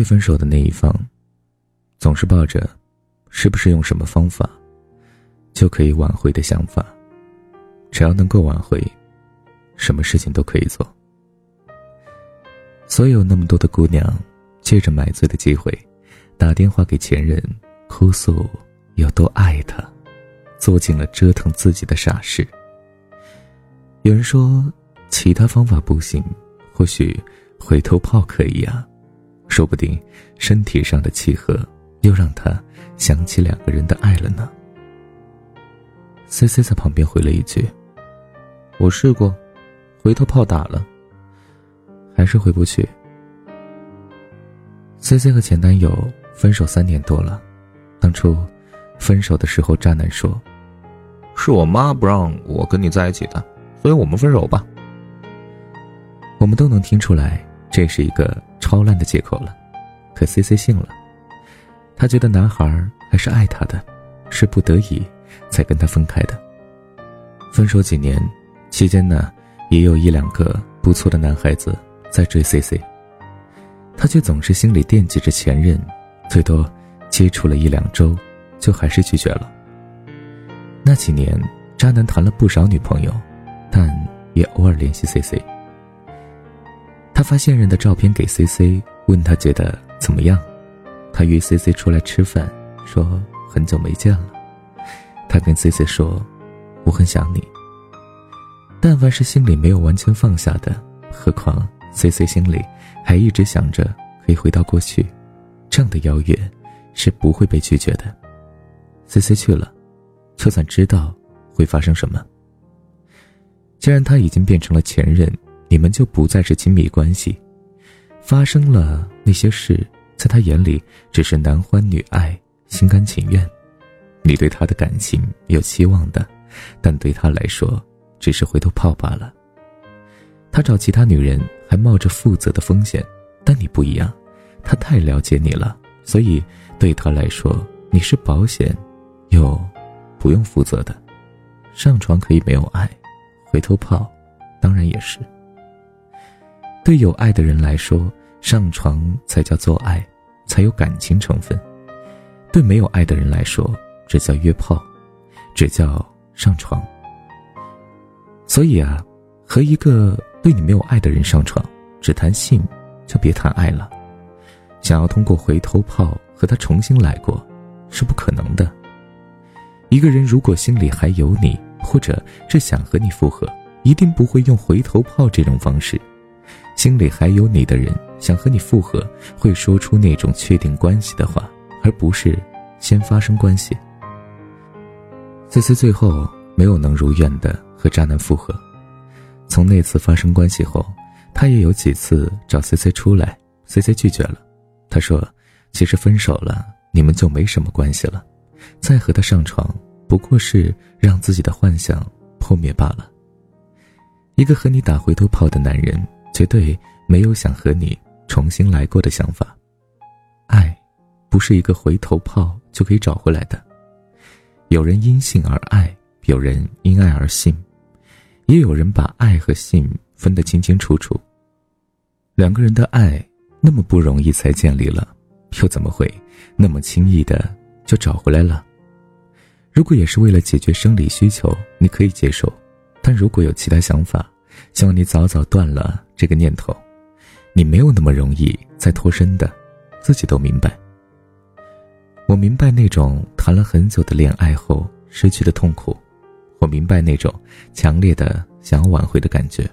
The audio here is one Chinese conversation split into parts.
被分手的那一方，总是抱着是不是用什么方法就可以挽回的想法。只要能够挽回，什么事情都可以做。所有那么多的姑娘，借着买醉的机会，打电话给前任，哭诉有多爱他，做尽了折腾自己的傻事。有人说，其他方法不行，或许回头炮可以啊，说不定身体上的契合，又让他想起两个人的爱了呢。C C 在旁边回了一句。我试过，回头炮打了，还是回不去。C C 和前男友分手三年多了，当初分手的时候，渣男说：“是我妈不让我跟你在一起的，所以我们分手吧。”我们都能听出来，这是一个超烂的借口了，可 C C 信了，他觉得男孩还是爱他的，是不得已才跟他分开的。分手几年。期间呢，也有一两个不错的男孩子在追 C C，他却总是心里惦记着前任，最多接触了一两周，就还是拒绝了。那几年，渣男谈了不少女朋友，但也偶尔联系 C C。他发现任的照片给 C C，问他觉得怎么样，他约 C C 出来吃饭，说很久没见了。他跟 C C 说，我很想你。但凡是心里没有完全放下的，何况 C C 心里还一直想着可以回到过去，这样的邀约是不会被拒绝的。C C 去了，就算知道会发生什么。既然他已经变成了前任，你们就不再是亲密关系，发生了那些事，在他眼里只是男欢女爱，心甘情愿。你对他的感情有期望的，但对他来说。只是回头炮罢了。他找其他女人还冒着负责的风险，但你不一样，他太了解你了，所以对他来说你是保险，又不用负责的。上床可以没有爱，回头炮当然也是。对有爱的人来说，上床才叫做爱，才有感情成分；对没有爱的人来说，这叫约炮，只叫上床。所以啊，和一个对你没有爱的人上床，只谈性，就别谈爱了。想要通过回头炮和他重新来过，是不可能的。一个人如果心里还有你，或者是想和你复合，一定不会用回头炮这种方式。心里还有你的人想和你复合，会说出那种确定关系的话，而不是先发生关系。这次最后没有能如愿的。和渣男复合，从那次发生关系后，他也有几次找 C C 出来，C C 拒绝了。他说：“其实分手了，你们就没什么关系了，再和他上床，不过是让自己的幻想破灭罢了。”一个和你打回头炮的男人，绝对没有想和你重新来过的想法。爱，不是一个回头炮就可以找回来的。有人因性而爱，有人因爱而性。也有人把爱和性分得清清楚楚。两个人的爱那么不容易才建立了，又怎么会那么轻易的就找回来了？如果也是为了解决生理需求，你可以接受；但如果有其他想法，希望你早早断了这个念头。你没有那么容易再脱身的，自己都明白。我明白那种谈了很久的恋爱后失去的痛苦。我明白那种强烈的想要挽回的感觉，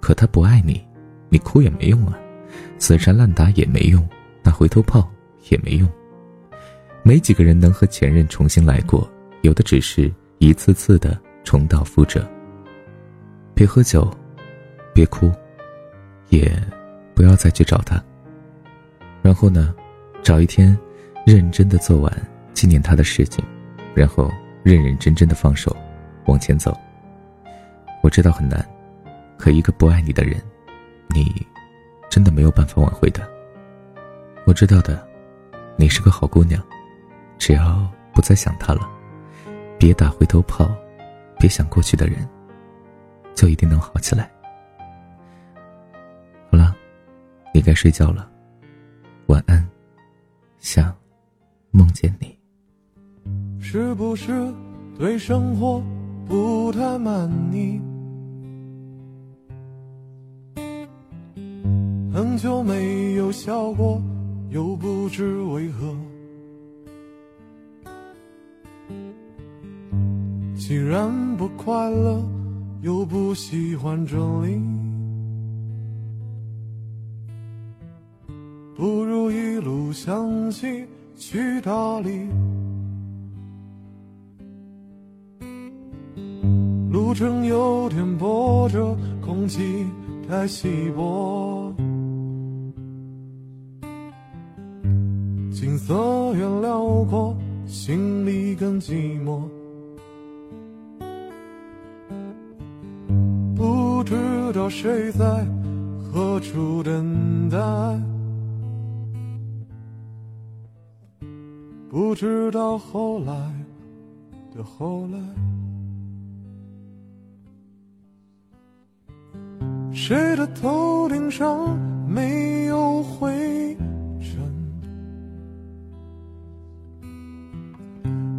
可他不爱你，你哭也没用啊，死缠烂打也没用，打回头炮也没用。没几个人能和前任重新来过，有的只是一次次的重蹈覆辙。别喝酒，别哭，也不要再去找他。然后呢，找一天，认真的做完纪念他的事情，然后认认真真的放手。往前走，我知道很难，可一个不爱你的人，你真的没有办法挽回的。我知道的，你是个好姑娘，只要不再想他了，别打回头炮，别想过去的人，就一定能好起来。也，该睡觉了，晚安，想梦见你。是不是对生活不太满意？很久没有笑过，又不知为何。既然不快乐，又不喜欢这里，一路向西去大理。路程有点波折，空气太稀薄。景色越辽阔，心里更寂寞。不知道谁在何处等待，不知道后来的后来，谁的头顶上没有灰尘？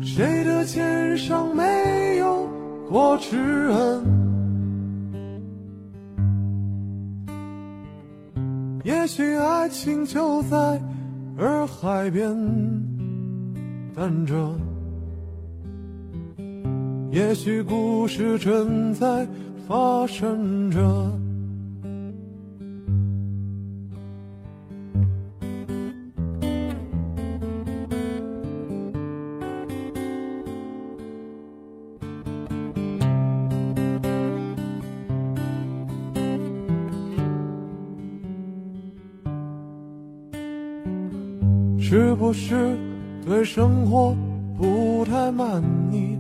谁的肩上没有过齿痕？也许爱情就在洱海边等着，也许故事正在发生着。是不是对生活不太满意？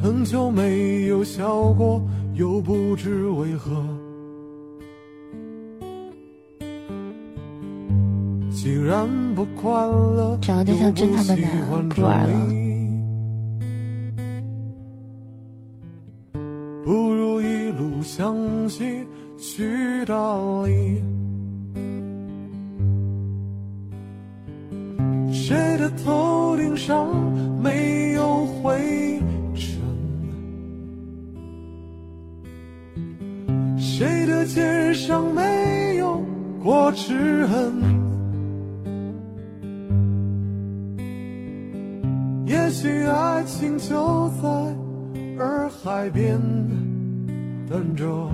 很久没有笑过，又不知为何。既然不快乐，长得像侦探的男不玩了。不如一路向西去大理。谁的头顶上没有灰尘？谁的肩上没有过齿痕？也许爱情就在洱海边等着，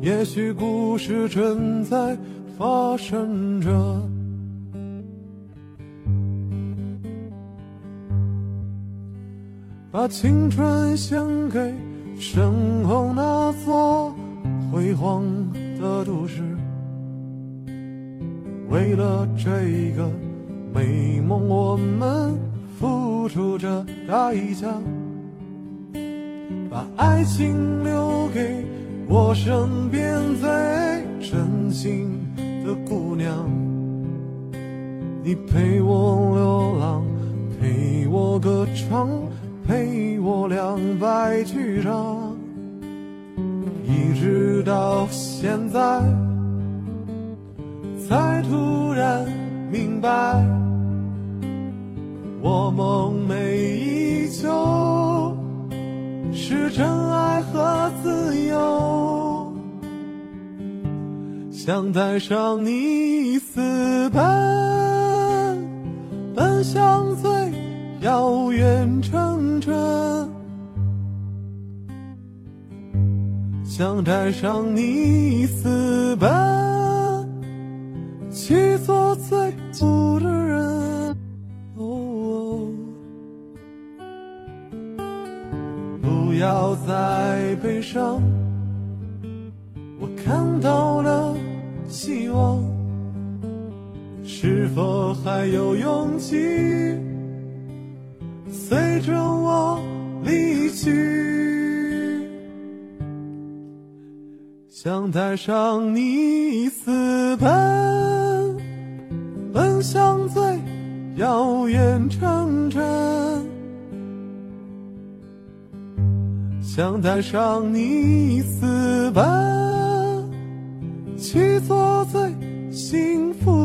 也许故事正在发生着。把青春献给身后那座辉煌的都市，为了这个美梦，我们付出着代价。把爱情留给我身边最真心的姑娘，你陪我流浪，陪我歌唱。陪我两败俱伤，一直到现在，才突然明白，我梦寐以求是真爱和自由。想带上你私奔，奔向最。遥远城镇，想带上你私奔，去做最酷的人。不要再悲伤，我看到了希望，是否还有勇气？随着我离去，想带上你私奔，奔向最遥远城镇。想带上你私奔。去做最幸福